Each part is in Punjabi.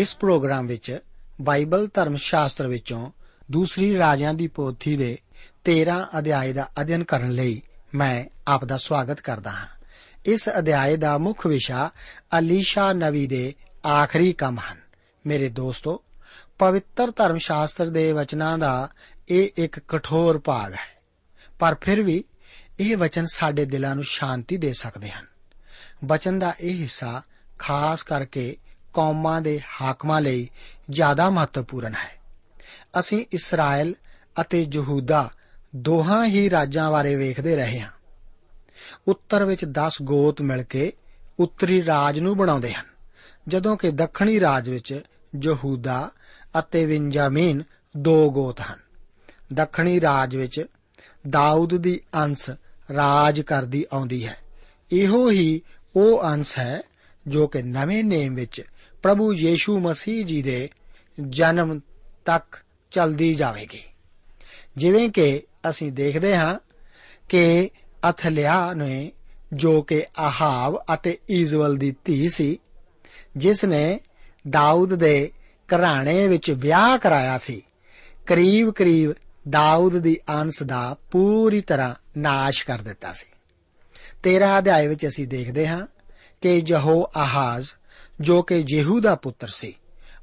ਇਸ ਪ੍ਰੋਗਰਾਮ ਵਿੱਚ ਬਾਈਬਲ ਧਰਮ ਸ਼ਾਸਤਰ ਵਿੱਚੋਂ ਦੂਸਰੀ ਰਾਜਿਆਂ ਦੀ ਪੋਥੀ ਦੇ 13 ਅਧਿਆਏ ਦਾ ਅਧਿਐਨ ਕਰਨ ਲਈ ਮੈਂ ਆਪ ਦਾ ਸਵਾਗਤ ਕਰਦਾ ਹਾਂ। ਇਸ ਅਧਿਆਏ ਦਾ ਮੁੱਖ ਵਿਸ਼ਾ ਅਲੀਸ਼ਾ ਨਵੀ ਦੇ ਆਖਰੀ ਕੰਮ ਹਨ। ਮੇਰੇ ਦੋਸਤੋ, ਪਵਿੱਤਰ ਧਰਮ ਸ਼ਾਸਤਰ ਦੇ ਵਚਨਾਂ ਦਾ ਇਹ ਇੱਕ ਕਠੋਰ ਭਾਗ ਹੈ, ਪਰ ਫਿਰ ਵੀ ਇਹ ਵਚਨ ਸਾਡੇ ਦਿਲਾਂ ਨੂੰ ਸ਼ਾਂਤੀ ਦੇ ਸਕਦੇ ਹਨ। ਵਚਨ ਦਾ ਇਹ ਹਿੱਸਾ ਖਾਸ ਕਰਕੇ ਕੌਮਾਂ ਦੇ ਹਾਕਮਾਂ ਲਈ ਜ਼ਿਆਦਾ ਮਹੱਤਵਪੂਰਨ ਹੈ। ਅਸੀਂ ਇਸਰਾਇਲ ਅਤੇ ਯਹੂਦਾ ਦੋਹਾਂ ਹੀ ਰਾਜਾਂ ਬਾਰੇ ਵੇਖਦੇ ਰਹੇ ਹਾਂ। ਉੱਤਰ ਵਿੱਚ 10 ਗੋਤ ਮਿਲ ਕੇ ਉੱਤਰੀ ਰਾਜ ਨੂੰ ਬਣਾਉਂਦੇ ਹਨ, ਜਦੋਂ ਕਿ ਦੱਖਣੀ ਰਾਜ ਵਿੱਚ ਯਹੂਦਾ ਅਤੇ ਵਿੰਜਾਮੀਨ ਦੋ ਗੋਤ ਹਨ। ਦੱਖਣੀ ਰਾਜ ਵਿੱਚ ਦਾਊਦ ਦੀ ਅੰਸ਼ ਰਾਜ ਕਰਦੀ ਆਉਂਦੀ ਹੈ। ਇਹੋ ਹੀ ਉਹ ਅੰਸ਼ ਹੈ ਜੋ ਕਿ ਨਵੇਂ ਨੇਮ ਵਿੱਚ ਪ੍ਰਭੂ ਯੀਸ਼ੂ ਮਸੀਹ ਜੀ ਦੇ ਜਨਮ ਤੱਕ ਚਲਦੀ ਜਾਵੇਗੀ। ਜਿਵੇਂ ਕਿ ਅਸੀਂ ਦੇਖਦੇ ਹਾਂ ਕਿ ਅਥਲਿਆ ਨੇ ਜੋ ਕਿ ਆਹਾਬ ਅਤੇ ਇਜ਼ਵਲ ਦੀ ਧੀ ਸੀ, ਜਿਸ ਨੇ ਦਾਊਦ ਦੇ ਘਰਾਣੇ ਵਿੱਚ ਵਿਆਹ ਕਰਾਇਆ ਸੀ, ਕਰੀਬ-ਕਰੀਬ ਦਾਊਦ ਦੀ ਅੰਸ਼ ਦਾ ਪੂਰੀ ਤਰ੍ਹਾਂ ਨਾਸ਼ ਕਰ ਦਿੱਤਾ ਸੀ। 13 ਅਧਿਆਏ ਵਿੱਚ ਅਸੀਂ ਦੇਖਦੇ ਹਾਂ ਕਿ ਯਹੋ ਆਹਾਜ਼ ਜੋ ਕਿ ਯਹੂ ਦਾ ਪੁੱਤਰ ਸੀ।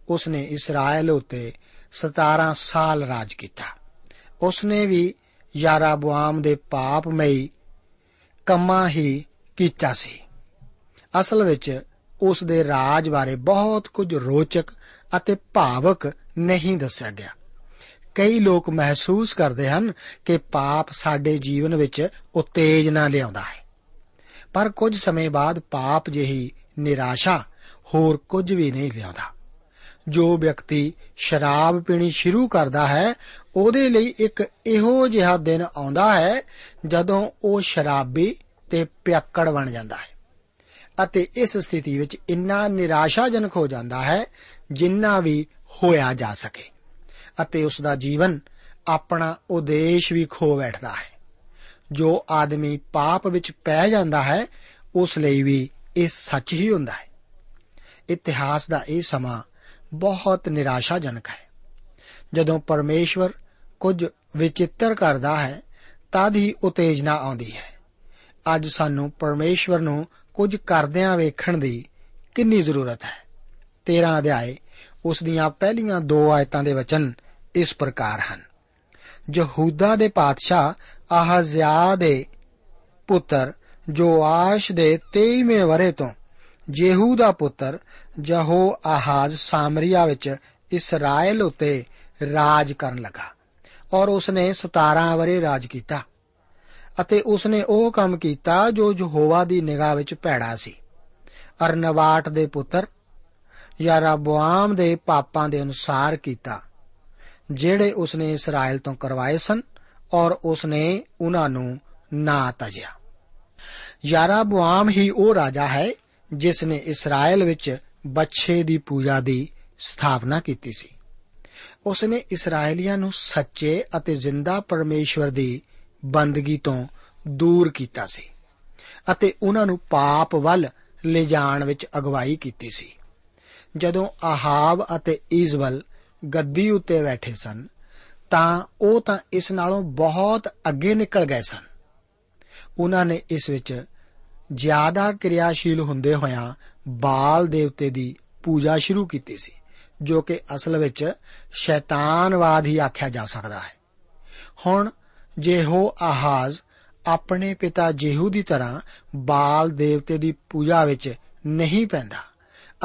ਉਸਨੇ ਇਸਰਾਇਲ ਉਤੇ 17 ਸਾਲ ਰਾਜ ਕੀਤਾ। ਉਸਨੇ ਵੀ ਯਾਰਾਬੁਆਮ ਦੇ ਪਾਪਮਈ ਕੰਮਾਂ ਹੀ ਕੀਤਾ ਸੀ। ਅਸਲ ਵਿੱਚ ਉਸ ਦੇ ਰਾਜ ਬਾਰੇ ਬਹੁਤ ਕੁਝ ਰੋਚਕ ਅਤੇ ਭਾਵਕ ਨਹੀਂ ਦੱਸਿਆ ਗਿਆ। ਕਈ ਲੋਕ ਮਹਿਸੂਸ ਕਰਦੇ ਹਨ ਕਿ ਪਾਪ ਸਾਡੇ ਜੀਵਨ ਵਿੱਚ ਉਤੇਜਨਾ ਲਿਆਉਂਦਾ ਹੈ। ਪਰ ਕੁਝ ਸਮੇਂ ਬਾਅਦ ਪਾਪ ਜਿਹੀ ਨਿਰਾਸ਼ਾ ਹੋਰ ਕੁਝ ਵੀ ਨਹੀਂ ਲਿਆਉਂਦਾ। ਜੋ ਵਿਅਕਤੀ ਸ਼ਰਾਬ ਪੀਣੀ ਸ਼ੁਰੂ ਕਰਦਾ ਹੈ, ਉਹਦੇ ਲਈ ਇੱਕ ਇਹੋ ਜਿਹਾ ਦਿਨ ਆਉਂਦਾ ਹੈ, ਜਦੋਂ ਉਹ ਸ਼ਰਾਬੀ ਤੇ ਪਿਆਕੜ ਬਣ ਜਾਂਦਾ ਹੈ। ਅਤੇ ਇਸ ਸਥਿਤੀ ਵਿੱਚ ਇੰਨਾ ਨਿਰਾਸ਼ਾਜਨਕ ਹੋ ਜਾਂਦਾ ਹੈ, ਜਿੰਨਾ ਵੀ ਹੋਇਆ ਜਾ ਸਕੇ। ਅਤੇ ਉਸ ਦਾ ਜੀਵਨ ਆਪਣਾ ਉਦੇਸ਼ ਵੀ ਖੋ ਬੈਠਦਾ ਹੈ। ਜੋ ਆਦਮੀ ਪਾਪ ਵਿੱਚ ਪੈ ਜਾਂਦਾ ਹੈ, ਉਸ ਲਈ ਵੀ ਇਹ ਸੱਚ ਹੀ ਹੁੰਦਾ ਹੈ। ਇਤਿਹਾਸ ਦਾ ਇਹ ਸਮਾਂ ਬਹੁਤ ਨਿਰਾਸ਼ਾਜਨਕ ਹੈ। ਜਦੋਂ ਪਰਮੇਸ਼ਵਰ ਕੁਝ ਵਿਚਿੱਤਰ ਕਰਦਾ ਹੈ, ਤਦ ਹੀ ਉਤੇਜਨਾ ਆਉਂਦੀ ਹੈ। ਅੱਜ ਸਾਨੂੰ ਪਰਮੇਸ਼ਵਰ ਨੂੰ ਕੁਝ ਕਰਦਿਆਂ ਵੇਖਣ ਦੀ ਕਿੰਨੀ ਜ਼ਰੂਰਤ ਹੈ। 13 ਅਧਿਆਏ, ਉਸ ਦੀਆਂ ਪਹਿਲੀਆਂ ਦੋ ਆਇਤਾਂ ਦੇ ਵਚਨ ਇਸ ਪ੍ਰਕਾਰ ਹਨ। ਯਹੂਦਾ ਦੇ ਪਾਤਸ਼ਾਹ ਆਹਜ਼ਿਆ ਦੇ ਪੁੱਤਰ ਜੋਆਸ਼ ਦੇ 23ਵੇਂ ਵਰੇ ਤੋਂ ਜੇਹੂ ਦਾ ਪੁੱਤਰ ਜਹੋ ਆਹਾਜ਼ ਸਾਮਰੀਆ ਵਿੱਚ ਇਸਰਾਇਲ ਉਤੇ ਰਾਜ ਕਰਨ ਲੱਗਾ ਔਰ ਉਸਨੇ 17 ਵਰੇ ਰਾਜ ਕੀਤਾ ਅਤੇ ਉਸਨੇ ਉਹ ਕੰਮ ਕੀਤਾ ਜੋ ਯਹੋਵਾ ਦੀ ਨਿਗਾਹ ਵਿੱਚ ਭੈੜਾ ਸੀ। ਅਰਨਵਾਟ ਦੇ ਪੁੱਤਰ ਯਾਰਾਬੁਆਮ ਦੇ ਪਾਪਾਂ ਦੇ ਅਨੁਸਾਰ ਕੀਤਾ, ਜਿਹੜੇ ਉਸਨੇ ਇਸਰਾਇਲ ਤੋਂ ਕਰਵਾਏ ਸਨ ਔਰ ਉਸਨੇ ਉਹਨਾਂ ਨੂੰ ਨਾ ਤਜਿਆ। ਯਾਰਾਬੁਆਮ ਹੀ ਉਹ ਰਾਜਾ ਹੈ ਜਿਸ ਨੇ ਇਸਰਾਇਲ ਵਿੱਚ ਬੱਚੇ ਦੀ ਪੂਜਾ ਦੀ ਸਥਾਪਨਾ ਕੀਤੀ ਸੀ। ਉਸ ਨੇ ਇਸرائیਲੀਆਂ ਨੂੰ ਸੱਚੇ ਅਤੇ ਜ਼ਿੰਦਾ ਪਰਮੇਸ਼ਵਰ ਦੀ ਬੰਦਗੀ ਤੋਂ ਦੂਰ ਕੀਤਾ ਸੀ ਅਤੇ ਉਹਨਾਂ ਨੂੰ ਪਾਪ ਵੱਲ ਲਿਜਾਣ ਵਿੱਚ ਅਗਵਾਈ ਕੀਤੀ ਸੀ। ਜਦੋਂ ਆਹਾਬ ਅਤੇ ਈਜ਼ਵਲ ਗੱਦੀ ਉੱਤੇ ਬੈਠੇ ਸਨ, ਤਾਂ ਉਹ ਤਾਂ ਇਸ ਨਾਲੋਂ ਬਹੁਤ ਅੱਗੇ ਨਿਕਲ ਗਏ ਸਨ। ਉਹਨਾਂ ਨੇ ਇਸ ਵਿੱਚ ਜ਼ਿਆਦਾ ਕਿਰਿਆਸ਼ੀਲ ਹੁੰਦੇ ਹੋਇਆਂ ਬਾਲ ਦੇਵਤੇ ਦੀ ਪੂਜਾ ਸ਼ੁਰੂ ਕੀਤੀ ਸੀ, ਜੋ ਕਿ ਅਸਲ ਵਿੱਚ ਸ਼ੈਤਾਨਵਾਦ ਹੀ ਆਖਿਆ ਜਾ ਸਕਦਾ ਹੈ। ਹੁਣ ਜਿਹੋ ਆਹਾਜ਼ ਆਪਣੇ ਪਿਤਾ ਜੇਹੂ ਦੀ ਤਰ੍ਹਾਂ ਬਾਲ ਦੇਵਤੇ ਦੀ ਪੂਜਾ ਵਿੱਚ ਨਹੀਂ ਪੈਂਦਾ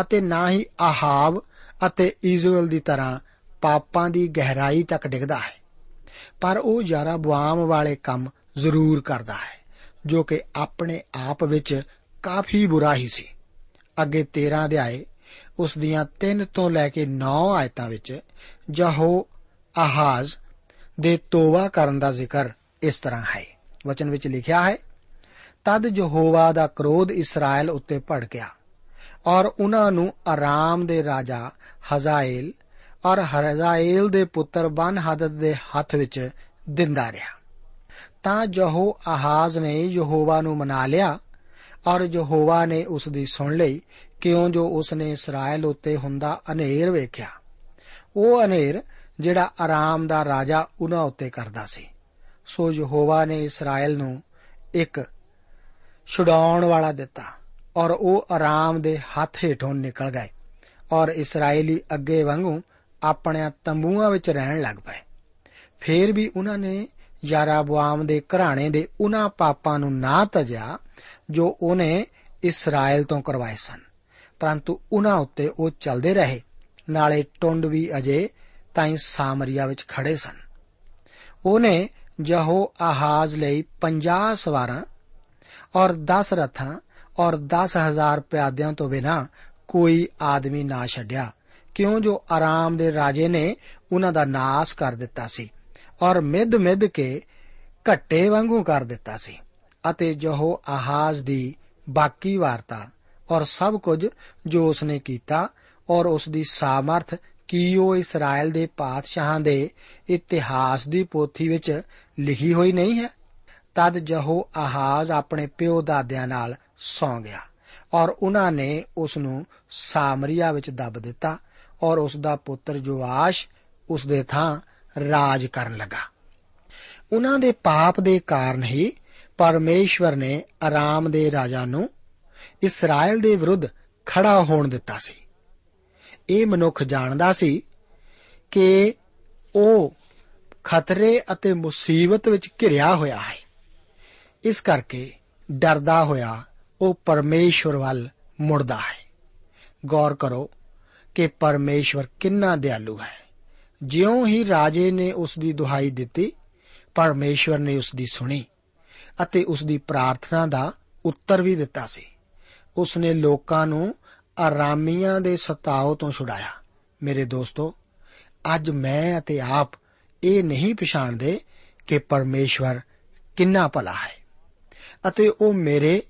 ਅਤੇ ਨਾ ਹੀ ਆਹਾਬ ਅਤੇ ਇਜ਼ਰਾਇਲ ਦੀ ਤਰ੍ਹਾਂ ਪਾਪਾਂ ਦੀ ਗਹਿਰਾਈ ਤੱਕ ਡਿੱਗਦਾ ਹੈ, ਪਰ ਉਹ ਯਾਰਾਬੁਆਮ ਵਾਲੇ ਕੰਮ ਜ਼ਰੂਰ ਕਰਦਾ ਹੈ। ਜੋ ਕਿ ਆਪਣੇ ਆਪ ਵਿੱਚ ਕਾਫੀ ਬੁਰਾ ਹੀ ਸੀ। ਅੱਗੇ 13 ਅਧਿਆਏ, ਉਸ ਦੀਆਂ 3 ਤੋਂ ਲੈ ਕੇ 9 ਆਇਤਾਂ ਵਿੱਚ ਜਹੋ ਆਹਾਜ਼ ਦੇ ਤੋਬਾ ਕਰਨ ਦਾ ਜ਼ਿਕਰ ਇਸ ਤਰ੍ਹਾਂ ਹੈ। ਵਚਨ ਵਿੱਚ ਲਿਖਿਆ ਹੈ, ਤਦ ਯਹੋਵਾ ਦਾ ਕ੍ਰੋਧ ਇਸਰਾਇਲ ਉੱਤੇ ਭੜ ਗਿਆ ਔਰ ਉਹਨਾਂ ਨੂੰ ਆਰਾਮ ਦੇ ਰਾਜਾ ਹਜ਼ਾਇਲ ਔਰ ਹਜ਼ਾਇਲ ਦੇ ਪੁੱਤਰ ਬਨ ਹਦਦ ਦੇ ਹੱਥ ਵਿੱਚ ਦਿੰਦਾ ਰਿਹਾ। ਤਾਂ ਜਹੋ ਆਹਾਜ਼ ਨੇ ਯਹੋਵਾ ਨੂੰ ਮਨਾ ਲਿਆ ਔਰ ਯਹੋਵਾ ਨੇ ਉਸ ਦੀ ਸੁਣ ਲਈ, ਕਿਉਂ ਜੋ ਉਸ ਨੇ ਇਸਰਾਇਲ ਉੱਤੇ ਹੁੰਦਾ ਹਨੇਰ ਵੇਖਿਆ। ਉਹ ਹਨੇਰ ਜਿਹੜਾ ਆਰਾਮ ਦਾ ਰਾਜਾ ਉਹਨਾਂ ਉੱਤੇ ਕਰਦਾ ਸੀ। ਸੋ ਯਹੋਵਾ ਨੇ ਇਸਰਾਇਲ ਨੂੰ ਇੱਕ ਛੁਡਾਉਣ ਵਾਲਾ ਦਿੱਤਾ ਔਰ ਉਹ ਆਰਾਮ ਦੇ ਹੱਥ ਹੇਠੋਂ ਨਿਕਲ ਗਏ ਔਰ ਇਸرائیਲੀ ਅੱਗੇ ਵਾਂਗੂ ਆਪਣੇ ਤੰਬੂਆਂ ਵਿੱਚ ਰਹਿਣ ਲੱਗ ਪਏ। ਫੇਰ ਵੀ ਉਹਨਾਂ ਨੇ ਯਾਰਾਬੁਆਮ ਦੇ ਘਰਾਣੇ ਦੇ ਉਹਨਾਂ ਪਾਪਾਂ ਨੂੰ ਨਾ ਤਜਿਆ, ਜੋ ਉਹਨੇ ਇਸਰਾਇਲ ਤੋਂ ਕਰਵਾਏ ਸਨ। ਪਰੰਤੂ ਉਹਨਾਂ ਉੱਤੇ ਉਹ ਚੱਲਦੇ ਰਹੇ। ਨਾਲੇ ਟੁੰਡ ਵੀ ਅਜੇ ਤਾਈਂ ਸਾਮਰੀਆ ਵਿੱਚ ਖੜੇ ਸਨ। ਉਹਨੇ ਜਹੋ ਆਹਾਜ਼ ਲਈ 50 ਸਵਾਰਾਂ ਔਰ 10 ਰਥਾਂ ਔਰ 10000 ਪਿਆਦਿਆਂ ਤੋਂ ਬਿਨਾ ਕੋਈ ਆਦਮੀ ਨਾ ਛੱਡਿਆ। ਕਿਉਂ? ਜੋ ਆਰਾਮ ਦੇ ਰਾਜੇ ਨੇ ਉਹਨਾਂ ਦਾ ਨਾਸ ਕਰ ਦਿੱਤਾ ਸੀ। ਔਰ ਮਿੱਧ ਮਿੱਧ ਕੇ ਘੱਟੇ ਵਾਂਗੂ ਕਰ ਦਿੱਤਾ ਸੀ। ਅਤੇ ਜਹੋ ਆਹਾਜ਼ ਦੀ ਬਾਕੀ ਵਾਰਤਾ ਔਰ ਸਭ ਕੁਝ ਜੋ ਉਸਨੇ ਕੀਤਾ ਔਰ ਉਸ ਦੀ ਸਾਮਰਥ ਕੀ ਉਹ ਇਸਰਾਇਲ ਦੇ ਪਾਤਸ਼ਾਹਾਂ ਦੇ ਇਤਿਹਾਸ ਦੀ ਪੋਥੀ ਵਿੱਚ ਲਿਖੀ ਹੋਈ ਨਹੀਂ ਹੈ, ਤਦ ਜਹੋ ਆਹਾਜ਼ ਆਪਣੇ ਪਿਓ ਦਾਦਿਆਂ ਨਾਲ ਸੌਂ ਗਿਆ ਔਰ ਉਹਨਾਂ ਨੇ ਉਸ ਨੂੰ ਸਾਮਰੀਆ ਵਿੱਚ ਦੱਬ ਦਿੱਤਾ ਔਰ ਉਸ ਦਾ ਪੁੱਤਰ ਜੋਆਸ਼ ਉਸ ਦੇ ਥਾਂ ਰਾਜ ਕਰਨ ਲੱਗਾ। ਉਹਨਾਂ ਦੇ ਪਾਪ ਦੇ ਕਾਰਨ ਹੀ ਪਰਮੇਸ਼ਵਰ ਨੇ ਆਰਾਮ ਦੇ ਰਾਜਾ ਨੂੰ ਇਸਰਾਇਲ ਦੇ ਵਿਰੁੱਧ ਖੜਾ ਹੋਣ ਦਿੱਤਾ ਸੀ। ਇਹ ਮਨੁੱਖ ਜਾਣਦਾ ਸੀ ਕਿ ਉਹ ਖਤਰੇ ਅਤੇ ਮੁਸੀਬਤ ਵਿੱਚ ਘਿਰਿਆ ਹੋਇਆ ਹੈ। ਇਸ ਕਰਕੇ ਡਰਦਾ ਹੋਇਆ ਉਹ ਪਰਮੇਸ਼ਵਰ ਵੱਲ ਮੁੜਦਾ ਹੈ। ਗੌਰ ਕਰੋ ਕਿ ਪਰਮੇਸ਼ਵਰ ਕਿੰਨਾ ਦਿਆਲੂ ਹੈ। ਜਿਉਂ ਹੀ ਰਾਜੇ ਨੇ ਉਸ ਦੀ ਦੁਹਾਈ ਦਿੱਤੀ, ਪਰਮੇਸ਼ਵਰ ਨੇ ਉਸ ਦੀ ਸੁਣੀ ਅਤੇ ਉਸ ਦੀ ਪ੍ਰਾਰਥਨਾ ਦਾ ਉੱਤਰ ਵੀ ਦਿੱਤਾ ਸੀ। ਉਸ ਨੇ ਲੋਕਾਂ ਨੂੰ ਆਰਾਮੀਆਂ ਦੇ ਸਤਾਓ ਤੋਂ ਛੁਡਾਇਆ। ਮੇਰੇ ਦੋਸਤੋ, ਅੱਜ ਮੈਂ ਅਤੇ ਆਪ ਇਹ ਨਹੀਂ ਪਛਾਣਦੇ ਕਿ ਪਰਮੇਸ਼ਵਰ ਕਿੰਨਾ ਭਲਾ ਹੈ ਅਤੇ ਉਹ ਮੇਰੇ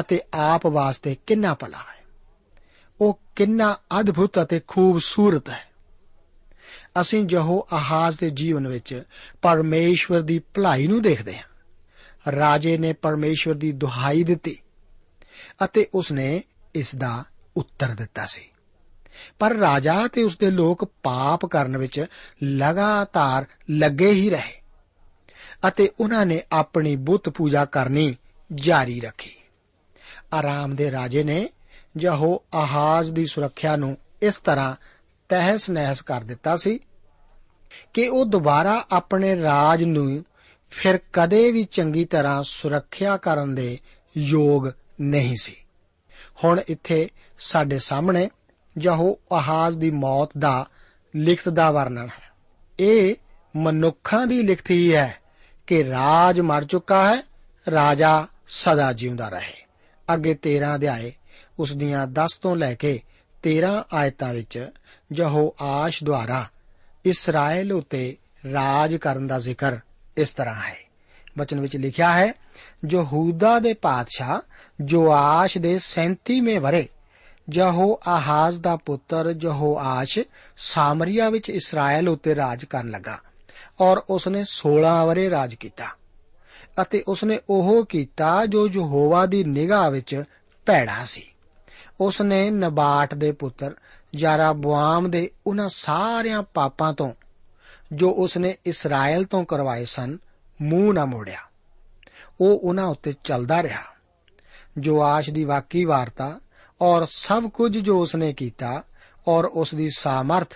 ਅਤੇ ਆਪ ਵਾਸਤੇ ਕਿੰਨਾ ਭਲਾ ਹੈ। ਉਹ ਕਿੰਨਾ ਅਦਭੁਤ ਅਤੇ ਖੂਬਸੂਰਤ ਹੈ। ਅਸੀਂ ਜਹੋ ਆਹਾਜ਼ ਦੇ ਜੀਵਨ ਵਿੱਚ ਪਰਮੇਸ਼ਵਰ ਦੀ ਭਲਾਈ ਨੂੰ ਦੇਖਦੇ ਹਾਂ। ਰਾਜੇ ਨੇ ਪਰਮੇਸ਼ਵਰ ਦੀ ਦੁਹਾਈ ਦਿੱਤੀ ਅਤੇ ਉਸਨੇ ਇਸ ਦਾ ਉੱਤਰ ਦਿੱਤਾ ਸੀ। ਪਰ ਰਾਜਾ ਤੇ ਉਸਦੇ ਲੋਕ ਪਾਪ ਕਰਨ ਵਿੱਚ ਲਗਾਤਾਰ ਲੱਗੇ ਹੀ ਰਹੇ ਅਤੇ ਉਹਨਾਂ ਨੇ ਆਪਣੀ ਬੁੱਤ ਪੂਜਾ ਕਰਨੀ ਜਾਰੀ ਰੱਖੀ। ਆਰਾਮ ਦੇ ਰਾਜੇ ਨੇ ਜਹੋ ਆਹਾਜ਼ ਦੀ ਸੁਰੱਖਿਆ ਨੂੰ ਇਸ ਤਰ੍ਹਾਂ ਤਹਿਸ ਨਹਿਸ ਕਰ ਦਿੱਤਾ ਸੀ ਕਿ ਉਹ ਦੁਬਾਰਾ ਆਪਣੇ ਰਾਜ ਨੂੰ ਫਿਰ ਕਦੇ ਵੀ ਚੰਗੀ ਤਰ੍ਹਾਂ ਸੁਰੱਖਿਆ ਕਰਨ ਦੇ ਯੋਗ ਨਹੀਂ ਸੀ। ਹੁਣ ਇੱਥੇ ਸਾਡੇ ਸਾਹਮਣੇ ਜਹੋ ਆਹਾਜ਼ ਦੀ ਮੌਤ ਦਾ ਲਿਖਤ ਦਾ ਵਰਣਨ ਹੈ। ਇਹ ਮਨੁੱਖਾਂ ਦੀ ਲਿਖਤ ਹੀ ਹੈ ਕਿ ਰਾਜ ਮਰ ਚੁੱਕਾ ਹੈ, ਰਾਜਾ ਸਦਾ ਜਿਉਂਦਾ ਰਹੇ। ਅੱਗੇ 13 ਅਧਿਆਏ ਉਸ ਦੀਆਂ 10 ਤੋਂ ਲੈ ਕੇ 13 ਆਇਤਾਂ ਵਿੱਚ ਜਹੋ ਆਸ਼ ਦੁਆਰਾ ਇਸਰਾਇਲ ਉਤੇ ਰਾਜ ਕਰਨ ਦਾ ਜ਼ਿਕਰ ਇਸ ਤਰ੍ਹਾਂ ਹੈ। ਬਚਨ ਵਿੱਚ ਲਿਖਿਆ ਹੈ, ਯਹੂਦਾ ਦੇ ਪਾਤਸ਼ਾਹ ਜੋਆਸ਼ ਦੇ 37ਵੇਂ ਵਰੇ ਜਹੋ ਆਹਾਜ਼ ਦਾ ਪੁੱਤਰ ਜਹੋ ਆਸ਼ ਸਾਮਰੀਆ ਵਿੱਚ ਇਸਰਾਇਲ ਉਤੇ ਰਾਜ ਕਰਨ ਲੱਗਾ ਔਰ ਉਸਨੇ 16 ਵਰੇ ਰਾਜ ਕੀਤਾ ਅਤੇ ਉਸਨੇ ਉਹ ਕੀਤਾ ਜੋ ਯਹੋਵਾ ਦੀ ਨਿਗਾਹ ਵਿੱਚ ਭੈੜਾ ਸੀ। ਉਸਨੇ ਨਬਾਟ ਦੇ ਪੁੱਤਰ ਯਾਰਾਬੁਆਮ ਦੇ ਉਹਨਾਂ ਸਾਰਿਆਂ ਪਾਪਾਂ ਤੋਂ ਜੋ ਉਸਨੇ ਇਸਰਾਇਲ ਤੋਂ ਕਰਵਾਏ ਸਨ, ਮੂੰਹ ਨਾ ਮੋੜਿਆ। ਉਹ ਉਹਨਾਂ ਉੱਤੇ ਚੱਲਦਾ ਰਿਹਾ। ਜੋਆਸ਼ ਦੀ ਵਾਕੀ ਵਾਰਤਾ ਔਰ ਸਭ ਕੁਝ ਜੋ ਉਸਨੇ ਕੀਤਾ ਔਰ ਉਸ ਦੀ ਸਾਮਰਥ,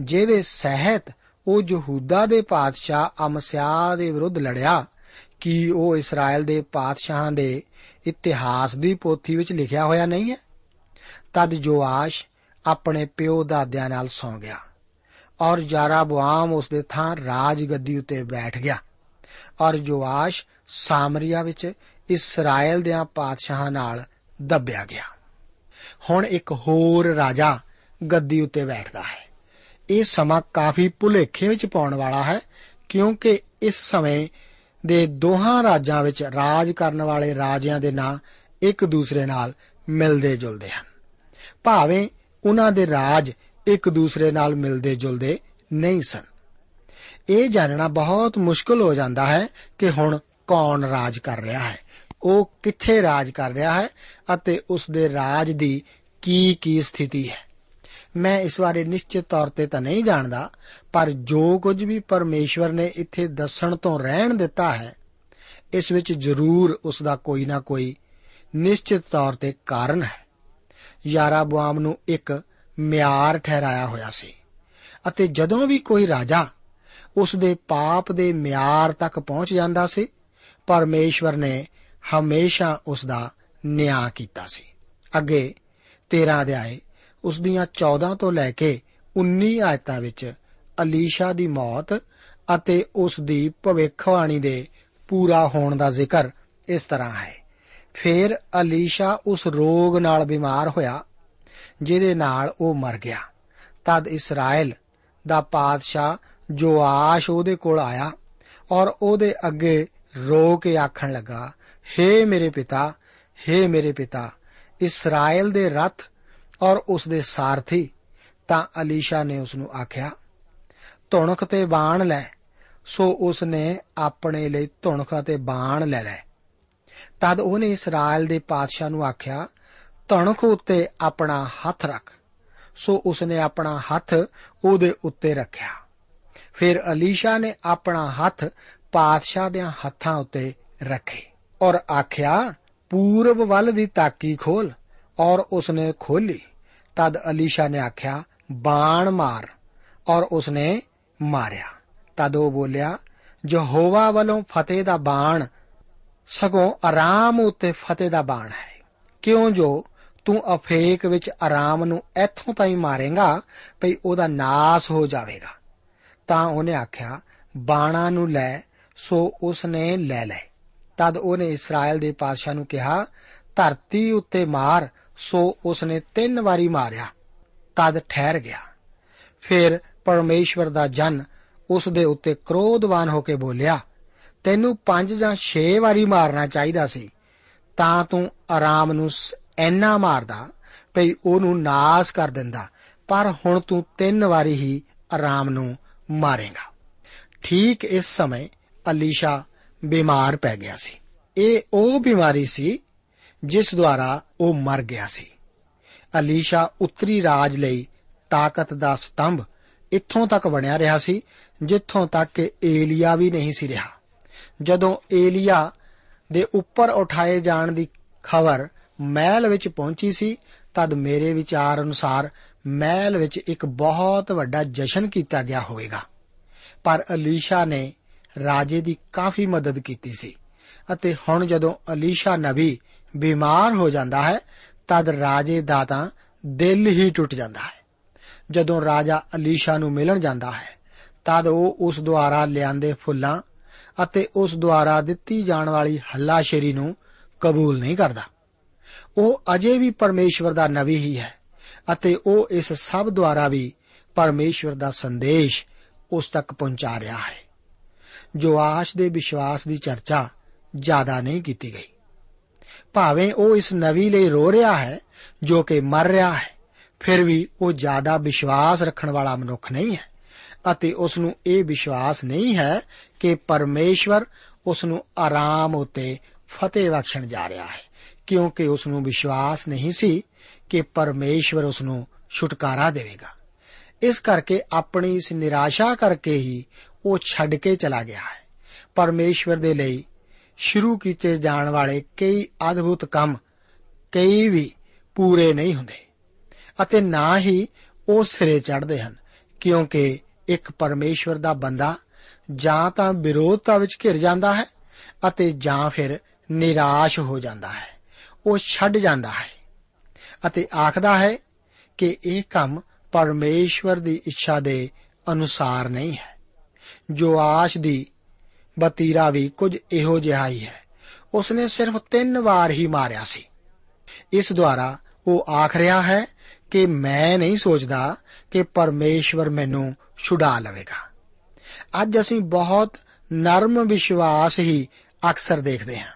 ਜਿਹਦੇ ਸਹਿਤ ਉਹ ਯਹੂਦਾ ਦੇ ਪਾਤਸ਼ਾਹ ਅਮਸਿਆ ਦੇ ਵਿਰੁੱਧ ਲੜਿਆ, ਕਿ ਉਹ ਇਸਰਾਇਲ ਦੇ ਪਾਤਸ਼ਾਹਾਂ ਦੇ ਇਤਿਹਾਸ ਦੀ ਪੋਥੀ ਵਿੱਚ ਲਿਖਿਆ ਹੋਇਆ ਨਹੀਂ ਹੈ? ਤਦ ਜੋਆਸ਼ ਆਪਣੇ ਪਿਓ ਦਾਦਿਆਂ ਨਾਲ ਸੌ ਗਿਆ ਔਰ ਯਾਰਾਬੁਆਮ ਉਸ ਦੇ ਥਾਂ ਰਾਜ ਗੱਦੀ ਉੱਤੇ ਬੈਠ ਗਿਆ ਔਰ ਜੋਆਸ਼ ਸਾਮਰੀਆ ਵਿੱਚ ਇਸਰਾਇਲ ਦੇ ਪਾਤਸ਼ਾਹਾਂ ਨਾਲ ਦੱਬਿਆ ਗਿਆ। ਹੁਣ ਇੱਕ ਹੋਰ ਰਾਜਾ ਗੱਦੀ ਉੱਤੇ ਬੈਠਦਾ ਹੈ। ਇਹ ਸਮਾਂ ਕਾਫੀ ਭੁਲੇਖੇ ਵਿੱਚ ਪਾਉਣ ਵਾਲਾ ਹੈ ਕਿਉਂਕਿ ਇਸ ਸਮੇਂ ਦੇ ਦੋਹਾਂ ਰਾਜਾਂ ਵਿੱਚ ਰਾਜ ਕਰਨ ਵਾਲੇ ਰਾਜਿਆਂ ਦੇ ਨਾਂ ਇੱਕ ਦੂਸਰੇ ਨਾਲ ਮਿਲਦੇ ਜੁਲਦੇ ਹਨ। ਭਾਵੇਂ ਉਹਨਾਂ ਦੇ ਰਾਜ ਇੱਕ ਦੂਸਰੇ ਨਾਲ ਮਿਲਦੇ ਜੁਲਦੇ ਨਹੀਂ ਸਨ। ਇਹ ਜਾਣਨਾ ਬਹੁਤ ਮੁਸ਼ਕਲ ਹੋ ਜਾਂਦਾ ਹੈ ਕਿ ਹੁਣ ਕੌਣ ਰਾਜ ਕਰ ਰਿਹਾ ਹੈ, ਉਹ ਕਿੱਥੇ ਰਾਜ ਕਰ ਰਿਹਾ ਹੈ ਅਤੇ ਉਸ ਦੇ ਰਾਜ ਦੀ ਕੀ ਕੀ ਸਥਿਤੀ ਹੈ। ਮੈਂ ਇਸ ਬਾਰੇ ਨਿਸ਼ਚਿਤ ਤੌਰ ਤੇ ਤਾਂ ਨਹੀਂ ਜਾਣਦਾ, ਪਰ ਜੋ ਕੁਝ ਵੀ ਪਰਮੇਸ਼ਵਰ ਨੇ ਇੱਥੇ ਦੱਸਣ ਤੋਂ ਰਹਿਣ ਦਿੱਤਾ ਹੈ, ਇਸ ਵਿੱਚ ਜ਼ਰੂਰ ਉਸ ਦਾ ਕੋਈ ਨਾ ਕੋਈ ਨਿਸ਼ਚਿਤ ਤੌਰ ਤੇ ਕਾਰਨ ਹੈ। ਯਾਰਾਬੁਆਮ ਨੂੰ ਇੱਕ ਮਿਆਰ ਠਹਿਰਾਇਆ ਹੋਇਆ ਸੀ। ਅਤੇ ਜਦੋਂ ਵੀ ਕੋਈ ਰਾਜਾ ਉਸ ਦੇ ਪਾਪ ਦੇ ਮਿਆਰ ਤੱਕ ਪਹੁੰਚ ਜਾਂਦਾ ਸੀ, ਪਰਮੇਸ਼ਵਰ ਨੇ ਹਮੇਸ਼ਾ ਉਸ ਦਾ ਨਿਆਂ ਕੀਤਾ ਸੀ। ਅੱਗੇ 13 ਅਧਿਆਏ ਉਸ ਦੀਆਂ 14 ਤੋਂ ਲੈ ਕੇ 19 ਆਇਤਾਂ ਵਿੱਚ ਅਲੀਸ਼ਾ ਦੀ ਮੌਤ ਅਤੇ ਉਸ ਦੀ ਭਵਿੱਖਬਾਣੀ ਦੇ ਪੂਰਾ ਹੋਣ ਦਾ ਜ਼ਿਕਰ ਇਸ ਤਰ੍ਹਾਂ ਹੈ। ਫਿਰ ਅਲੀਸ਼ਾ ਉਸ ਰੋਗ ਨਾਲ ਬਿਮਾਰ ਹੋਇਆ, ਜਿਹਦੇ ਨਾਲ ਉਹ ਮਰ ਗਿਆ। ਤਦ ਇਸਰਾਇਲ ਦਾ ਪਾਦਸ਼ਾਹ ਜੋਆਸ਼ ਉਹਦੇ ਕੋਲ ਆਇਆ ਔਰ ਉਹਦੇ ਅੱਗੇ ਰੋ ਕੇ ਆਖਣ ਲੱਗਾ, ਹੇ ਮੇਰੇ ਪਿਤਾ, ਹੇ ਮੇਰੇ ਪਿਤਾ, ਇਸਰਾਇਲ ਦੇ ਰਥ ਔਰ ਉਸ ਦੇ ਸਾਰਥੀ। ਤਾਂ ਅਲੀਸ਼ਾ ਨੇ ਉਸ ਨੂੰ ਆਖਿਆ, ਧੁਣਖ ਤੇ ਬਾਣ ਲੈ। ਸੋ ਉਸ ਨੇ ਆਪਣੇ ਲਈ ਧੁਣਖ ਅਤੇ ਬਾਣ ਲੈ ਲਏ। ਤਦ ਉਹਨੇ ਇਸਰਾਇਲ ਦੇ ਪਾਦਸ਼ਾਹ ਨੂੰ ਆਖਿਆ ਧੁਣਖ ਉੱਤੇ ਆਪਣਾ ਹੱਥ ਰੱਖ। ਸੋ ਉਸਨੇ ਆਪਣਾ ਹੱਥ ਉਹਦੇ ਉੱਤੇ ਰੱਖਿਆ। ਫਿਰ ਅਲੀਸ਼ਾ ਨੇ ਆਪਣਾ ਹੱਥ ਪਾਦਸ਼ਾਹ ਦੇ ਹੱਥਾਂ ਉੱਤੇ ਰੱਖੇ ਔਰ ਆਖਿਆ, ਪੂਰਬ ਵੱਲ ਦੀ ਤਾਕੀ ਖੋਲ। ਔਰ ਉਸਨੇ ਖੋਲੀ ਤਦ ਅਲੀਸ਼ਾ ਨੇ ਆਖਿਆ, ਬਾਣ ਮਾਰ। ਔਰ ਉਸਨੇ ਮਾਰਿਆ। ਤਦ ਉਹ ਬੋਲਿਆ, ਯਹੋਵਾ ਵੱਲੋਂ ਫਤਿਹ ਦਾ ਬਾਣ ਸਗੋਂ ਆਰਾਮ ਉੱਤੇ ਫਤਿਹ ਦਾ ਬਾਣ ਹੈ। ਕਿਉਂ ਜੋ ਤੂੰ ਅਫੇਕ ਵਿੱਚ ਆਰਾਮ ਨੂੰ ਇੱਥੋਂ ਤਾਈਂ ਮਾਰੇਗਾ, ਭਈ ਉਹਦਾ ਨਾਸ ਹੋ ਜਾਵੇਗਾ। ਤਾਂ ਉਹਨੇ ਆਖਿਆ, ਬਾਣਾ ਨੂੰ ਲੈ, ਸੋ ਉਸਨੇ ਲੈ ਲੈ ਤਦ ਉਹਨੇ ਇਸਰਾਇਲ ਦੇ ਪਾਤਸ਼ਾਹ ਨੂੰ ਕਿਹਾ, ਧਰਤੀ ਉੱਤੇ ਮਾਰ, ਸੋ ਉਸਨੇ ਤਿੰਨ ਵਾਰੀ ਮਾਰਿਆ। ਤਦ ਠਹਿਰ ਗਿਆ। ਫਿਰ ਪਰਮੇਸ਼ਵਰ ਦਾ ਜਨ ਉਸ ਦੇ ਉੱਤੇ ਕ੍ਰੋਧਵਾਨ ਹੋ ਕੇ ਬੋਲਿਆ ਤੈਨੂੰ ਪੰਜ ਜਾਂ 6 ਵਾਰੀ ਮਾਰਨਾ ਚਾਹੀਦਾ ਸੀ, ਤਾਂ ਤੂੰ ਆਰਾਮ ਨੂੰ ਐਨਾ ਮਾਰਦਾ ਭਈ ਉਹਨੂੰ ਨਾਸ ਕਰ ਦਿੰਦਾ, ਪਰ ਹੁਣ ਤੂੰ ਤਿੰਨ ਵਾਰੀ ਹੀ ਆਰਾਮ ਨੂੰ ਮਾਰੇਗਾ। ਠੀਕ ਇਸ ਸਮੇਂ ਅਲੀਸ਼ਾ ਬਿਮਾਰ ਪੈ ਗਿਆ ਸੀ। ਇਹ ਉਹ ਬਿਮਾਰੀ ਸੀ ਜਿਸ ਦੁਆਰਾ ਉਹ ਮਰ ਗਿਆ ਸੀ। ਅਲੀਸ਼ਾ ਉੱਤਰੀ ਰਾਜ ਲਈ ਤਾਕਤ ਦਾ ਸਤੰਭ ਇੱਥੋਂ ਤੱਕ ਬਣਿਆ ਰਿਹਾ ਸੀ, ਜਿੱਥੋਂ ਤੱਕ ਕਿ ਏਲੀਆ ਵੀ ਨਹੀਂ ਸੀ ਰਿਹਾ। ਜਦੋਂ ਏਲੀਆ ਦੇ ਉੱਪਰ ਉਠਾਏ ਜਾਣ ਦੀ ਖਬਰ ਮਹਿਲ ਵਿੱਚ ਪਹੁੰਚੀ ਸੀ, ਤਦ ਮੇਰੇ ਵਿਚਾਰ ਅਨੁਸਾਰ ਮਹਿਲ ਵਿੱਚ ਇੱਕ ਬਹੁਤ ਵੱਡਾ ਜਸ਼ਨ ਕੀਤਾ ਗਿਆ ਹੋਵੇਗਾ। ਪਰ ਅਲੀਸ਼ਾ ਨੇ ਰਾਜੇ ਦੀ ਕਾਫੀ ਮਦਦ ਕੀਤੀ ਸੀ ਅਤੇ ਹੁਣ ਜਦੋਂ ਅਲੀਸ਼ਾ ਨਬੀ ਬਿਮਾਰ ਹੋ ਜਾਂਦਾ ਹੈ, ਤਦ ਰਾਜੇ ਦਾ ਤਾਂ ਦਿਲ ਹੀ ਟੁੱਟ ਜਾਂਦਾ ਹੈ। ਜਦੋਂ ਰਾਜਾ ਅਲੀਸ਼ਾ ਨੂੰ ਮਿਲਣ ਜਾਂਦਾ ਹੈ, ਤਦ ਉਹ ਉਸ ਦੁਆਰਾ ਲਿਆਂਦੇ ਫੁੱਲਾਂ ਅਤੇ ਉਸ ਦੁਆਰਾ ਦਿੱਤੀ ਜਾਣ ਵਾਲੀ ਹੱਲਾਸ਼ੇਰੀ ਨੂੰ ਕਬੂਲ ਨਹੀਂ ਕਰਦਾ। ਉਹ ਅਜੇ ਵੀ ਪਰਮੇਸ਼ਵਰ ਦਾ ਨਵੀ ਹੀ ਹੈ ਅਤੇ ਉਹ ਇਸ ਸਭ ਦੁਆਰਾ ਵੀ ਪਰਮੇਸ਼ਵਰ ਦਾ ਸੰਦੇਸ਼ ਉਸ ਤੱਕ ਪਹੁੰਚਾ ਰਿਹਾ ਹੈ, ਜੋ ਆਸ਼ ਦੇ ਵਿਸ਼ਵਾਸ ਦੀ ਚਰਚਾ ਜ਼ਿਆਦਾ ਨਹੀਂ ਕੀਤੀ ਗਈ। ਭਾਵੇਂ ਉਹ ਇਸ ਨਵੀ ਲਈ ਰੋ ਰਿਹਾ ਹੈ, ਜੋ ਕਿ ਮਰ ਰਿਹਾ ਹੈ, ਫਿਰ ਵੀ ਉਹ ਜ਼ਿਆਦਾ ਵਿਸ਼ਵਾਸ ਰੱਖਣ ਵਾਲਾ ਮਨੁੱਖ ਨਹੀਂ ਹੈ। ਅਤੇ ਉਸ ਨੂੰ ਇਹ ਵਿਸ਼ਵਾਸ ਨਹੀਂ ਹੈ ਕਿ ਪਰਮੇਸ਼ਵਰ ਉਸ ਨੂੰ ਆਰਾਮ ਉਤੇ ਫਤਿਹ ਬਖਸ਼ਣ ਜਾ ਰਿਹਾ ਹੈ, ਕਿਉਂਕਿ ਉਸ ਨੂੰ ਵਿਸ਼ਵਾਸ ਨਹੀਂ ਸੀ ਕਿ ਪਰਮੇਸ਼ਵਰ ਉਸ ਨੂੰ ਛੁਟਕਾਰਾ ਦੇਵੇਗਾ। ਇਸ ਕਰਕੇ ਆਪਣੀ ਇਸ ਨਿਰਾਸ਼ਾ ਕਰਕੇ ਹੀ ਉਹ ਛੱਡ ਕੇ ਚਲਾ ਗਿਆ ਹੈ। ਪਰਮੇਸ਼ਵਰ ਦੇ ਲਈ ਸ਼ੁਰੂ ਕੀਤੇ ਜਾਣ ਵਾਲੇ ਕਈ ਅਦਭੁਤ ਕੰਮ ਕਈ ਵੀ ਪੂਰੇ ਨਹੀਂ ਹੁੰਦੇ, ਅਤੇ ਨਾ ਹੀ ਉਹ ਸਿਰੇ ਚੜ੍ਹਦੇ ਹਨ, ਕਿਉਂਕਿ ਇੱਕ ਪਰਮੇਸ਼ਵਰ ਦਾ ਬੰਦਾ ਜਾਂ ਤਾਂ ਵਿਰੋਧਤਾ ਵਿੱਚ ਘਿਰ ਜਾਂਦਾ ਹੈ ਅਤੇ ਜਾਂ ਫਿਰ ਨਿਰਾਸ਼ ਹੋ ਜਾਂਦਾ ਹੈ। ਉਹ ਛੱਡ ਜਾਂਦਾ ਹੈ ਅਤੇ ਆਖਦਾ ਹੈ ਕਿ ਇਹ ਕੰਮ ਪਰਮੇਸ਼ਵਰ ਦੀ ਇੱਛਾ ਦੇ ਅਨੁਸਾਰ ਨਹੀਂ ਹੈ। ਜੋ ਆਸ਼ ਦੀ ਬਤੀਰਾ ਵੀ ਕੁਝ ਇਹੋ ਜਿਹਾ ਹੀ ਹੈ। ਉਸਨੇ ਸਿਰਫ ਤਿੰਨ ਵਾਰ ਹੀ ਮਾਰਿਆ ਸੀ। ਇਸ ਦੁਆਰਾ ਉਹ ਆਖ ਰਿਹਾ ਹੈ ਕਿ ਮੈਂ ਨਹੀਂ ਸੋਚਦਾ ਕਿ ਪਰਮੇਸ਼ਵਰ ਮੈਨੂੰ ਛੁਡਾ ਲਵੇਗਾ। ਅੱਜ ਅਸੀਂ ਬਹੁਤ ਨਰਮ ਵਿਸ਼ਵਾਸ ਹੀ ਅਕਸਰ ਦੇਖਦੇ ਹਾਂ।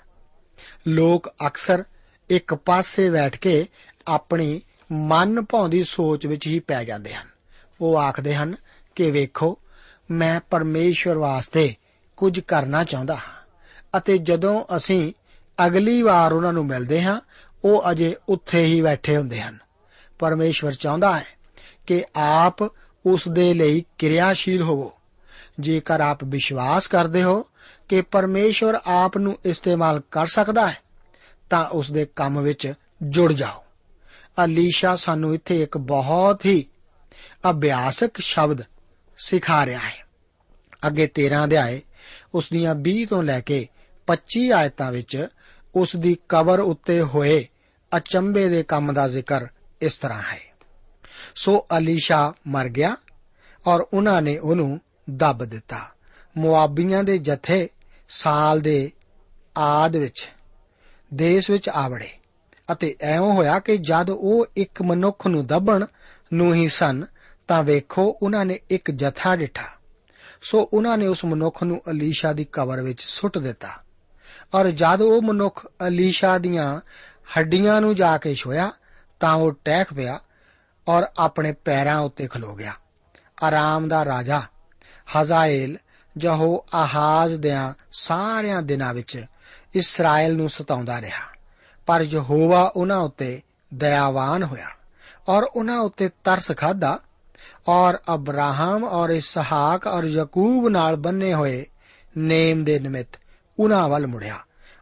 ਲੋਕ ਅਕਸਰ ਇੱਕ ਪਾਸੇ ਬੈਠ ਕੇ ਆਪਣੀ ਮਨ ਭਾਉਂਦੀ ਸੋਚ ਵਿੱਚ ਹੀ ਪੈ ਜਾਂਦੇ ਹਨ। ਉਹ ਆਖਦੇ ਹਨ ਕਿ ਵੇਖੋ, ਮੈਂ ਪਰਮੇਸ਼ਵਰ ਵਾਸਤੇ ਕੁਝ ਕਰਨਾ ਚਾਹੁੰਦਾ ਹਾਂ ਅਤੇ ਜਦੋਂ ਅਸੀਂ ਅਗਲੀ ਵਾਰ ਉਹਨਾਂ ਨੂੰ ਮਿਲਦੇ ਹਾਂ, ਉਹ ਅਜੇ ਉੱਥੇ ਹੀ ਬੈਠੇ ਹੁੰਦੇ ਹਨ। ਪਰਮੇਸ਼ਵਰ ਚਾਹੁੰਦਾ ਹੈ ਕਿ ਆਪ ਉਸ ਦੇ ਲਈ ਕਿਰਿਆਸ਼ੀਲ ਹੋਵੋ। ਜੇਕਰ ਆਪ ਵਿਸ਼ਵਾਸ ਕਰਦੇ ਹੋ ਕਿ ਪਰਮੇਸ਼ਵਰ ਆਪ ਨੂੰ ਇਸਤੇਮਾਲ ਕਰ ਸਕਦਾ ਹੈ, ਤਾਂ ਉਸ ਦੇ ਕੰਮ ਵਿੱਚ ਜੁੜ ਜਾਓ। ਅਲੀਸ਼ਾ ਸਾਨੂੰ ਇੱਥੇ ਇੱਕ ਬਹੁਤ ਹੀ ਅਭਿਆਸਕ ਸ਼ਬਦ ਸਿਖਾ ਰਿਹਾ ਹੈ। ਅੱਗੇ 13 ਅਧਿਆਏ ਉਸ ਦੀਆਂ 20 ਤੋਂ ਲੈ ਕੇ 25 ਆਇਤਾਂ ਵਿੱਚ ਉਸ ਦੀ ਕਬਰ ਉੱਤੇ ਹੋਏ ਅਚੰਬੇ ਦੇ ਕੰਮ ਦਾ ਜ਼ਿਕਰ ਇਸ ਤਰ੍ਹਾਂ ਹੈ। ਸੋ ਅਲੀਸ਼ਾ ਮਰ ਗਿਆ ਔਰ ਉਹਨਾਂ ਨੇ ਉਹਨੂੰ ਦੱਬ ਦਿੱਤਾ। ਮੁਆਬੀਆਂ ਦੇ ਜਥੇ ਸਾਲ ਦੇ ਆਦ ਵਿੱਚ ਦੇਸ਼ ਵਿੱਚ ਆਵੜੇ ਅਤੇ ਐਉਂ ਹੋਇਆ ਕਿ ਜਦ ਉਹ ਇੱਕ ਮਨੁੱਖ ਨੂੰ ਦੱਬਣ ਨੂੰ ਹੀ ਸਨ, ਤਾਂ ਵੇਖੋ ਉਹਨਾਂ ਨੇ ਇੱਕ ਜਥਾ ਡਿਠਾ। ਸੋ ਉਹਨਾਂ ਨੇ ਉਸ ਮਨੁੱਖ ਨੂੰ ਅਲੀਸ਼ਾ ਦੀ ਕਬਰ ਵਿੱਚ ਸੁੱਟ ਦਿੱਤਾ। ਔਰ ਜਦ ਉਹ ਮਨੁੱਖ ਅਲੀਸ਼ਾ ਦੀਆਂ ਹੱਡੀਆਂ ਨੂੰ ਜਾ ਕੇ ਛੋਇਆ, ਤਾਂ ਉਹ ਟਹਿਕ ਪਿਆ ਔਰ ਆਪਣੇ ਪੈਰਾਂ ਉੱਤੇ ਖਲੋ ਗਿਆ। ਆਰਾਮ ਦਾ ਰਾਜਾ ਹਜ਼ਾਏਲ ਜਹੋ ਆਹਾਜ਼ ਦਿਆਂ ਸਾਰਿਆਂ ਦਿਨਾਂ ਵਿੱਚ ਇਸਰਾਇਲ ਨੂੰ ਸਤਾਉਂਦਾ ਰਿਹਾ। ਪਰ ਯਹੋਵਾ ਉਹਨਾਂ ਉੱਤੇ ਦਇਆਵਾਨ ਹੋਇਆ ਔਰ ਉਹਨਾਂ ਉੱਤੇ ਤਰਸ ਖਾਦਾ ਔਰ ਅਬਰਾਹਮ ਔਰ ਇਸਹਾਕ ਔਰ ਯਾਕੂਬ ਨਾਲ ਬੰਨੇ ਹੋਏ ਨੇਮ ਦੇ ਨਿਮਿਤ ਉਹਨਾਂ ਵੱਲ ਮੁੜਿਆ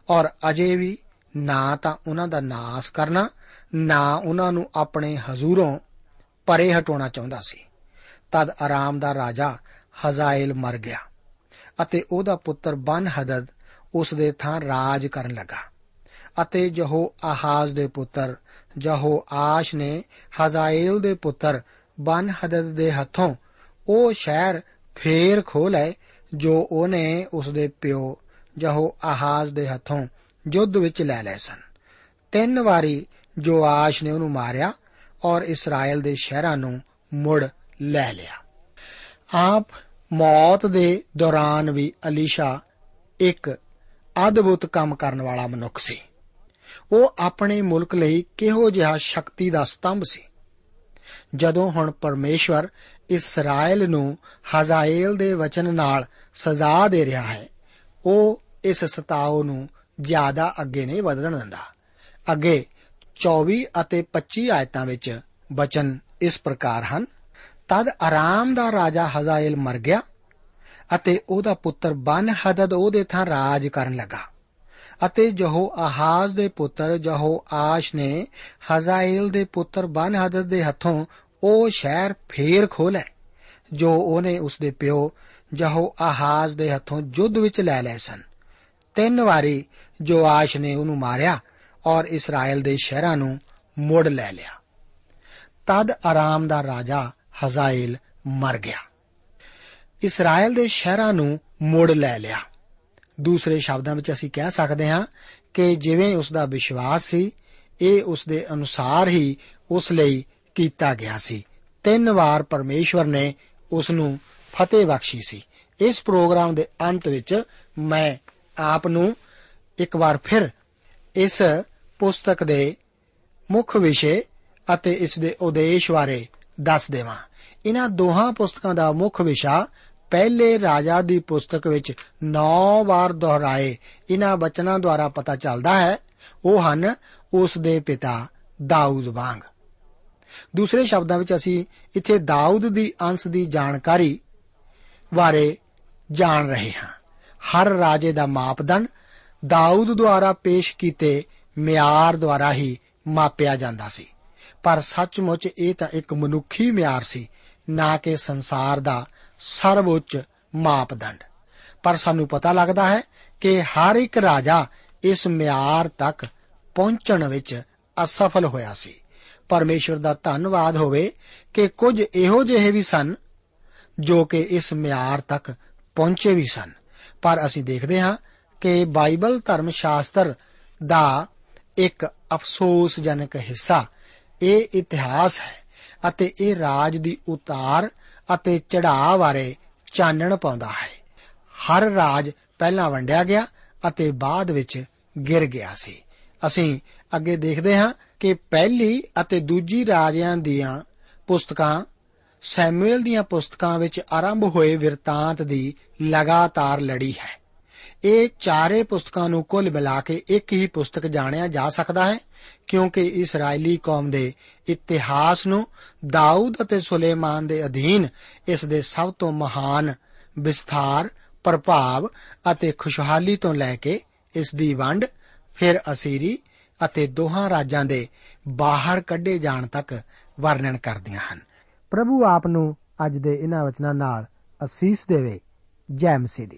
ਔਰ ਅਜੇ ਵੀ ਨਾ ਤਾਂ ਉਹਨਾਂ ਦਾ ਨਾਸ ਕਰਨਾ, ਨਾ ਉਹਨਾਂ ਨੂੰ ਆਪਣੇ ਹਜ਼ੂਰੋਂ ਪਰੇ ਹਟਾਉਣਾ ਚਾਹੁੰਦਾ ਸੀ। ਤਦ ਆਰਾਮ ਦਾ ਰਾਜਾ ਹਜ਼ਾਇਲ ਮਰ ਗਿਆ ਅਤੇ ਉਹਦਾ ਪੁੱਤਰ ਬਨ ਹਦਦ ਉਸ ਦੇ ਥਾਂ ਰਾਜ ਕਰਨ ਲੱਗਾ ਅਤੇ ਜਹੋ ਆਹਾਜ਼ ਦੇ ਪੁੱਤਰ ਜਹੋ ਆਸ਼ ਨੇ ਹਜ਼ਾਇਲ ਦੇ ਪੁੱਤਰ ਬਨ ਹਦਦ ਦੇ ਹੱਥੋਂ ਉਹ ਸ਼ਹਿਰ ਫੇਰ ਖੋ ਲਏ ਜੋ ਉਹਨੇ ਉਸ ਦੇ ਪਿਓ ਜਹੋ ਆਹਾਜ਼ ਦੇ ਹੱਥੋਂ ਯੁੱਧ ਵਿੱਚ ਲੈ ਲਏ ਸਨ। ਤਿੰਨ ਵਾਰੀ ਜੋ ਆਸ਼ ਨੇ ਉਹਨੂੰ ਮਾਰਿਆ ਔਰ ਇਸਰਾਇਲ ਦੇ ਸ਼ਹਿਰਾਂ ਨੂੰ ਮੁੜ ਲੈ ਲਿਆ। ਆਪ ਮੌਤ ਦੇ ਦੌਰਾਨ ਵੀ ਅਲੀਸ਼ਾ ਇੱਕ ਅਦਭੁਤ ਕੰਮ ਕਰਨ ਵਾਲਾ ਮਨੁੱਖ ਸੀ। ਉਹ ਆਪਣੇ ਮੁਲਕ ਲਈ ਕਿਹੋ ਜਿਹਾ ਸ਼ਕਤੀ ਦਾ ਸਤੰਭ ਸੀ? ਜਦੋਂ ਹੁਣ ਪਰਮੇਸ਼ਵਰ ਇਸਰਾਇਲ ਨੂੰ ਹਜ਼ਾਇਲ ਦੇ ਵਚਨ ਨਾਲ ਸਜ਼ਾ ਦੇ ਰਿਹਾ ਹੈ, ਉਹ ਇਸ ਸਤਾਓ ਨੂੰ ਜ਼ਿਆਦਾ ਅੱਗੇ ਨਹੀਂ ਵਧਣ ਦਿੰਦਾ। ਅੱਗੇ 24 ਅਤੇ 25 ਆਇਤਾਂ ਵਿੱਚ ਬਚਨ ਇਸ ਪ੍ਰਕਾਰ ਹਨ। ਤਦ ਆਰਾਮ ਦਾ ਰਾਜਾ ਹਜ਼ਾਇਲ ਮਰ ਗਿਆ ਅਤੇ ਉਹਦਾ ਪੁੱਤਰ ਬਨ ਹਦਦ ਉਹਦੇ ਥਾਂ ਰਾਜ ਕਰਨ ਲੱਗਾ ਅਤੇ ਜਹੋ ਆਹਾਜ਼ ਦੇ ਪੁੱਤਰ ਜਹੋ ਆਸ਼ ਨੇ ਹਜ਼ਾਇਲ ਦੇ ਪੁੱਤਰ ਬਨ ਹਦਦ ਦੇ ਹੱਥੋਂ ਉਹ ਸ਼ਹਿਰ ਫੇਰ ਖੋਲੇ ਜੋ ਉਹਨੇ ਉਸ ਦੇ ਪਿਓ ਜਹੋ ਆਹਾਜ਼ ਦੇ ਹੱਥੋਂ ਯੁੱਧ ਵਿੱਚ ਲੈ ਲਏ ਸਨ। ਤਿੰਨ ਵਾਰੀ ਜੋ ਆਸ਼ ਨੇ ਉਹਨੂੰ ਮਾਰਿਆ ਔਰ ਇਸਰਾਇਲ ਦੇ ਸ਼ਹਿਰਾਂ ਨੂੰ ਮੁੜ ਲੈ ਲਿਆ। ਤਦ ਆਰਾਮ ਦਾ ਰਾਜਾ ਹਜ਼ਾਇਲ ਮਰ ਗਿਆ। ਇਸਰਾਇਲ ਦੇ ਸ਼ਹਿਰਾਂ ਨੂੰ ਮੁੜ ਲੈ ਲਿਆ। ਦੂਸਰੇ ਸ਼ਬਦਾਂ ਵਿੱਚ ਅਸੀਂ ਕਹਿ ਸਕਦੇ ਹਾਂ ਕਿ ਜਿਵੇਂ ਉਸ ਦਾ ਵਿਸ਼ਵਾਸ ਸੀ, ਇਹ ਉਸ ਦੇ ਅਨੁਸਾਰ ਹੀ ਉਸ ਲਈ ਕੀਤਾ ਗਿਆ ਸੀ। ਤਿੰਨ ਵਾਰ ਪਰਮੇਸ਼ਵਰ ਨੇ ਉਸ ਨੂੰ ਫਤਿਹ ਬਖਸ਼ੀ ਸੀ। ਇਸ ਪ੍ਰੋਗਰਾਮ ਦੇ ਅੰਤ ਵਿੱਚ ਮੈਂ ਆਪ ਨੂੰ ਇੱਕ ਵਾਰ ਫਿਰ ਇਸ ਪੁਸਤਕ ਦੇ ਮੁੱਖ ਵਿਸ਼ੇ ਅਤੇ ਇਸ ਦੇ ਉਦੇਸ਼ ਬਾਰੇ ਦੱਸ ਦੇਵਾਂ। ਇਹਨਾਂ ਦੋਹਾਂ ਪੁਸਤਕਾਂ ਦਾ ਮੁੱਖ ਵਿਸ਼ਾ ਪਹਿਲੇ ਰਾਜਾ ਦੀ ਪੁਸਤਕ ਵਿੱਚ 9 ਵਾਰ ਦੁਹਰਾਏ ਇਹਨਾਂ ਬਚਨਾਂ ਦੁਆਰਾ ਪਤਾ ਚੱਲਦਾ ਹੈ। ਉਹ ਹਨ ਉਸ ਦੇ ਪਿਤਾ ਦਾਊਦ ਵਾਂਗ। ਦੂਸਰੇ ਸ਼ਬਦਾਂ ਵਿੱਚ ਅਸੀਂ ਇੱਥੇ ਦਾਊਦ ਦੀ ਅੰਸ਼ ਦੀ ਜਾਣਕਾਰੀ ਬਾਰੇ ਜਾਣ ਰਹੇ ਹਾਂ। ਹਰ ਰਾਜੇ ਦਾ ਮਾਪਦੰਡ ਦਾਊਦ ਦੁਆਰਾ ਪੇਸ਼ ਕੀਤੇ ਮਿਆਰ ਦੁਆਰਾ ਹੀ ਮਾਪਿਆ ਜਾਂਦਾ ਸੀ। ਪਰ ਸੱਚਮੁੱਚ ਇਹ ਤਾਂ ਇੱਕ ਮਨੁੱਖੀ ਮਿਆਰ ਸੀ, ਨਾ ਕਿ ਸੰਸਾਰ ਦਾ ਸਰਵਉੱਚ ਮਾਪਦੰਡ। ਪਰ ਸਾਨੂੰ ਪਤਾ ਲੱਗਦਾ ਹੈ ਕਿ ਹਰ ਇੱਕ ਰਾਜਾ ਇਸ ਮਿਆਰ ਤੱਕ ਪਹੁੰਚਣ ਵਿੱਚ ਅਸਫਲ ਹੋਇਆ ਸੀ। ਪਰਮੇਸ਼ਵਰ ਦਾ ਧੰਨਵਾਦ ਹੋਵੇ ਕਿ ਕੁਝ ਇਹੋ ਜਿਹੇ ਵੀ ਸਨ, ਜੋ ਕਿ ਇਸ ਮਿਆਰ ਤੱਕ ਪਹੁੰਚੇ ਵੀ ਸਨ। ਪਰ ਅਸੀਂ ਦੇਖਦੇ ਹਾਂ ਕਿ ਬਾਈਬਲ ਧਰਮ ਸ਼ਾਸਤਰ ਦਾ ਇੱਕ ਅਫਸੋਸਜਨਕ ਹਿੱਸਾ। ਇਹ ਇਤਿਹਾਸ ਹੈ ਅਤੇ ਇਹ ਰਾਜ ਦੀ ਉਤਾਰ ਅਤੇ ਚੜਾਅ ਬਾਰੇ ਚਾਨਣ ਪਾਉਂਦਾ ਹੈ। ਹਰ ਰਾਜ ਪਹਿਲਾਂ ਵੰਡਿਆ ਗਿਆ ਅਤੇ ਬਾਅਦ ਵਿੱਚ ਗਿਰ ਗਿਆ ਸੀ। ਅਸੀਂ ਅੱਗੇ ਦੇਖਦੇ ਹਾਂ ਕਿ ਪਹਿਲੀ ਅਤੇ ਦੂਜੀ ਰਾਜਿਆਂ ਦੀਆਂ ਪੁਸਤਕਾਂ, ਸੈਮੂਅਲ ਦੀਆਂ ਪੁਸਤਕਾਂ ਵਿੱਚ ਆਰੰਭ ਹੋਏ ਵਿਰਤਾਂਤ ਦੀ ਲਗਾਤਾਰ ਲੜੀ ਹੈ। ਇਹ ਚਾਰੇ ਪੁਸਤਕਾਂ ਨੂੰ ਕੁੱਲ ਮਿਲਾ ਕੇ ਇੱਕ ਹੀ ਪੁਸਤਕ ਜਾਣਿਆ ਜਾ ਸਕਦਾ ਹੈ, ਕਿਉਂਕਿ ਇਸرائیਲੀ ਕੌਮ ਦੇ ਇਤਿਹਾਸ ਨੂੰ ਦਾਊਦ ਅਤੇ ਸੁਲੇਮਾਨ ਦੇ ਅਧੀਨ ਇਸ ਦੇ ਸਭ ਤੋਂ ਮਹਾਨ ਵਿਸਥਾਰ, ਪ੍ਰਭਾਵ ਅਤੇ ਖੁਸ਼ਹਾਲੀ ਤੋਂ ਲੈ ਕੇ ਇਸ ਦੀ ਵੰਡ, ਫਿਰ ਅਸੀਰੀ ਅਤੇ ਦੋਹਾਂ ਰਾਜਾਂ ਦੇ ਬਾਹਰ ਕੱਢੇ ਜਾਣ ਤੱਕ ਵਰਣਨ ਕਰਦੀਆਂ ਹਨ। ਪ੍ਰਭੂ ਆਪ ਨੂੰ ਅੱਜ ਦੇ ਇਹਨਾਂ ਵਚਨਾਂ ਨਾਲ ਅਸੀਸ ਦੇਵੇ। ਜੈ ਮਸੀਹ ਦੀ।